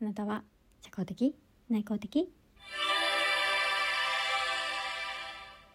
あなたは社交的？内向的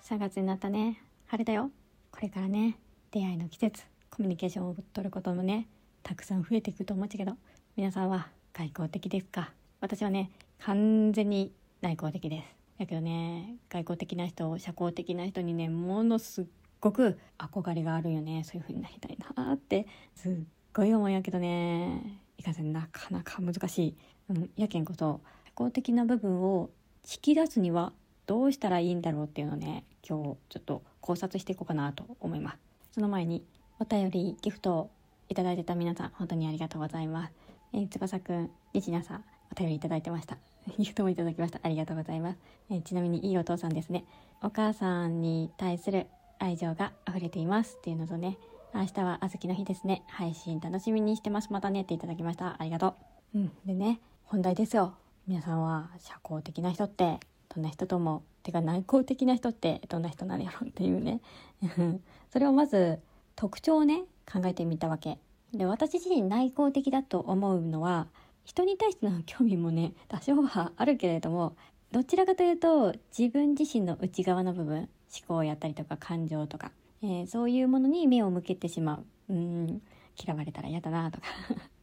？3月になったね。晴れだよ。これからね出会いの季節コミュニケーションを取ることもねたくさん増えていくと思っちゃうけど皆さんは外交的ですか？私はね完全に内向的です。だけどね外交的な人社交的な人にねものすっごく憧れがあるよね。そういう風になりたいなってすっごい思うんやけどね。いかせんなかなか難しい、うん、やけんこそ社交的な部分を引き出すにはどうしたらいいんだろうっていうのをね今日ちょっと考察していこうかなと思います。その前にお便りギフトをいただいてた皆さん本当にありがとうございます、えー、翼くん日なさんお便りいただいてました。ギフトもいただきました。ありがとうございます、えー、ちなみにいいお父さんですね。お母さんに対する愛情が溢れていますっていうのとね明日は小豆の日ですね。配信楽しみにしてます。またねっていただきました。ありがとう。うん。でね本題ですよ。皆さんは社交的な人ってどんな人と思うてか内向的な人ってどんな人なんやろっていうね。それをまず特徴をね考えてみたわけ。で私自身内向的だと思うのは人に対しての興味もね多少はあるけれどもどちらかというと自分自身の内側の部分思考やったりとか感情とか、えー、そういうものに目を向けてしまう。うん。嫌われたら嫌だなとか。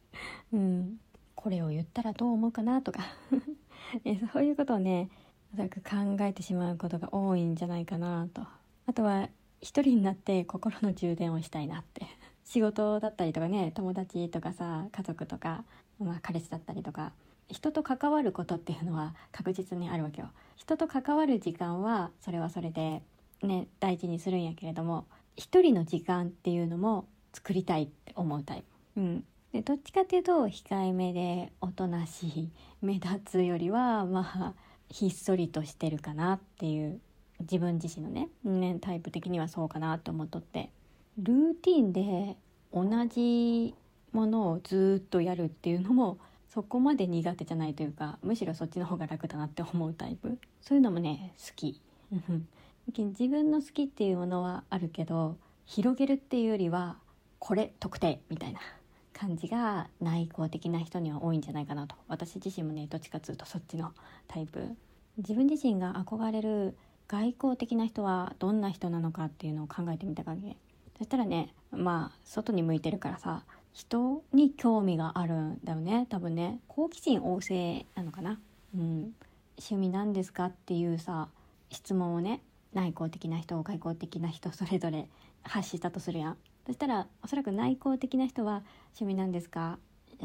うん。これを言ったらどう思うかなとか。えそういうことをねおそらく考えてしまうことが多いんじゃないかなと。あとは一人になって心の充電をしたいなって。仕事だったりとかね友達とかさ家族とか、まあ、彼氏だったりとか。人と関わることっていうのは確実にあるわけよ。人と関わる時間はそれはそれでね大事にするんやけれども一人の時間っていうのも作りたいって思うタイプ。うん。でどっちかっていうと控えめでおとなしい目立つよりはまあひっそりとしてるかなっていう自分自身のねねタイプ的にはそうかなと思っとって。ルーティンで同じものをずっとやるっていうのもそこまで苦手じゃないというかむしろそっちの方が楽だなって思うタイプ。そういうのもね好き自分の好きっていうものはあるけど広げるっていうよりはこれ特定みたいな感じが内向的な人には多いんじゃないかなと。私自身もねどっちかっつうとそっちのタイプ。自分自身が憧れる外交的な人はどんな人なのかっていうのを考えてみた限りそしたらねまあ外に向いてるからさ人に興味があるんだよね。多分ね好奇心旺盛なのかな。うん。趣味なんですかっていうさ質問をね内向的な人外交的な人それぞれ発したとするやん。そしたらおそらく内向的な人は「趣味なんですか?」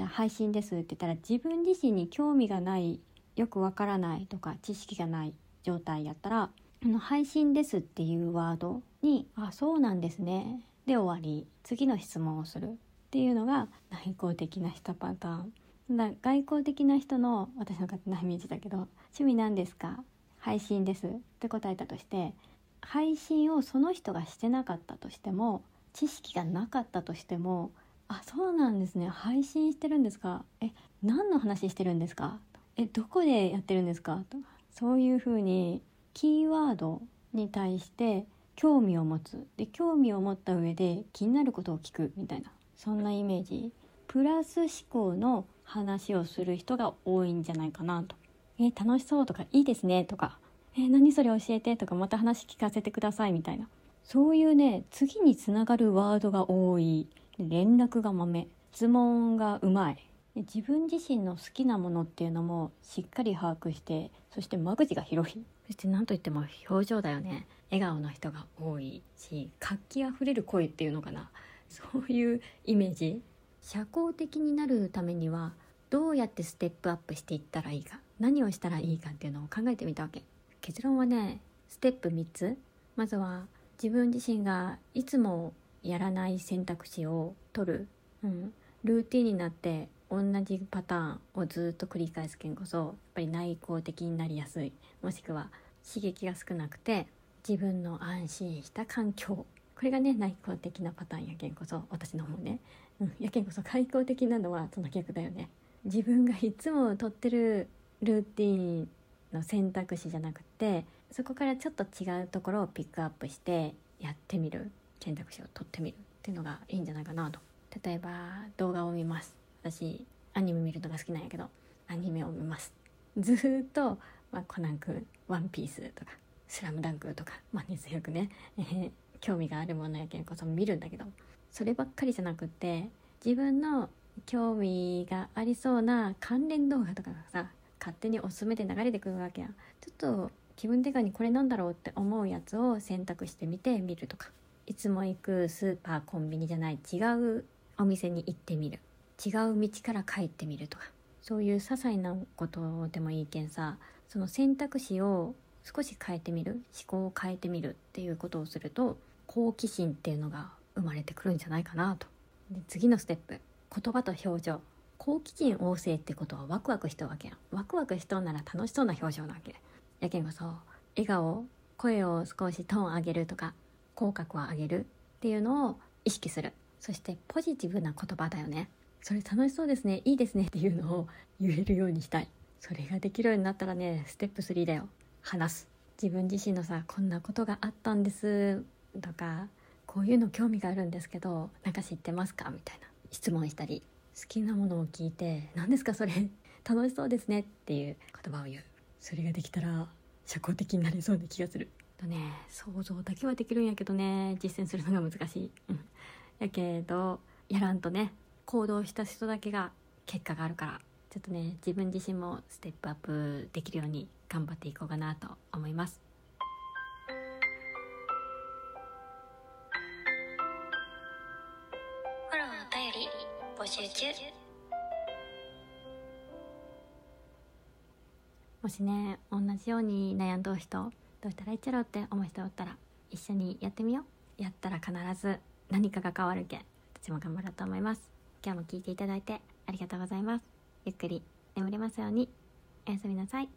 配信ですって言ったら自分自身に興味がないよくわからないとか知識がない状態やったら「あの配信です」っていうワードに「あそうなんですね」で終わり。次の質問をする。っていうのが内向的な人パターン。外交的な人の私の勝手なイメージだけど「趣味なんですか?」「配信です」って答えたとして配信をその人がしてなかったとしても知識がなかったとしてもあそうなんですね。配信してるんですか？え何の話してるんですか？えどこでやってるんですか？とそういうふうにキーワードに対して興味を持つ。で興味を持った上で気になることを聞くみたいな。そんなイメージ。プラス思考の話をする人が多いんじゃないかなと。え楽しそうとかいいですねとかえ何それ教えてとかまた話聞かせてくださいみたいな。そういうね次につながるワードが多い。連絡がまめ質問がうまい。自分自身の好きなものっていうのもしっかり把握してそして間口が広い。そして何といっても表情だよね。笑顔の人が多いし活気あふれる声っていうのかな。そういうイメージ。社交的になるためにはどうやってステップアップしていったらいいか。何をしたらいいかっていうのを考えてみたわけ。結論はねステップ3つ。まずは自分自身がいつもやらない選択肢を取る、うん、ルーティンになって同じパターンをずっと繰り返すけんこそやっぱり内向的になりやすい。もしくは刺激が少なくて自分の安心した環境。これがね内向的なパターンやけんこそ私の方ね、うん、やけんこそ外向的なのはその逆だよね。自分がいつもとってるルーティンの選択肢じゃなくてそこからちょっと違うところをピックアップしてやってみる。選択肢を取ってみるっていうのがいいんじゃないかなと。例えば動画を見ます。私アニメ見るのが好きなんやけどアニメを見ます。ずっと、まあ、コナン君ワンピースとかスラムダンクとかまあ根強くね、興味があるものやけんこそ見るんだけどそればっかりじゃなくて自分の興味がありそうな関連動画とかがさ勝手におすすめで流れてくるわけやちょっと気分転換にこれなんだろうって思うやつを選択してみて見るとか。いつも行くスーパーコンビニじゃない違うお店に行ってみる。違う道から帰ってみるとか。そういう些細なことでもいいけんさ。その選択肢を少し変えてみる。思考を変えてみるっていうことをすると好奇心っていうのが生まれてくるんじゃないかなと。で次のステップ。言葉と表情。好奇心旺盛ってことはワクワクしとわけやん。ワクワクしとんなら楽しそうな表情なわけ。やけんこそ笑顔声を少しトーン上げるとか口角を上げるっていうのを意識する。そしてポジティブな言葉だよね。それ楽しそうですね。いいですね。っていうのを言えるようにしたい。それができるようになったらねステップ3だよ。話す。自分自身のさこんなことがあったんです。とかこういうの興味があるんですけどなんか知ってますか？みたいな。質問したり。好きなものを聞いて何ですかそれ？楽しそうですねっていう言葉を言う。それができたら社交的になれそうな気がする。とね想像だけはできるんやけどね。実践するのが難しい。やけどやらんとね行動した人だけが結果があるからちょっとね自分自身もステップアップできるように頑張っていこうかなと思います。集中。もしね同じように悩んどう人どうしたらいいっちゃろうって思う人おったら一緒にやってみよう。やったら必ず何かが変わるけん私も頑張ろうと思います。今日も聞いていただいてありがとうございます。ゆっくり眠れますように。おやすみなさい。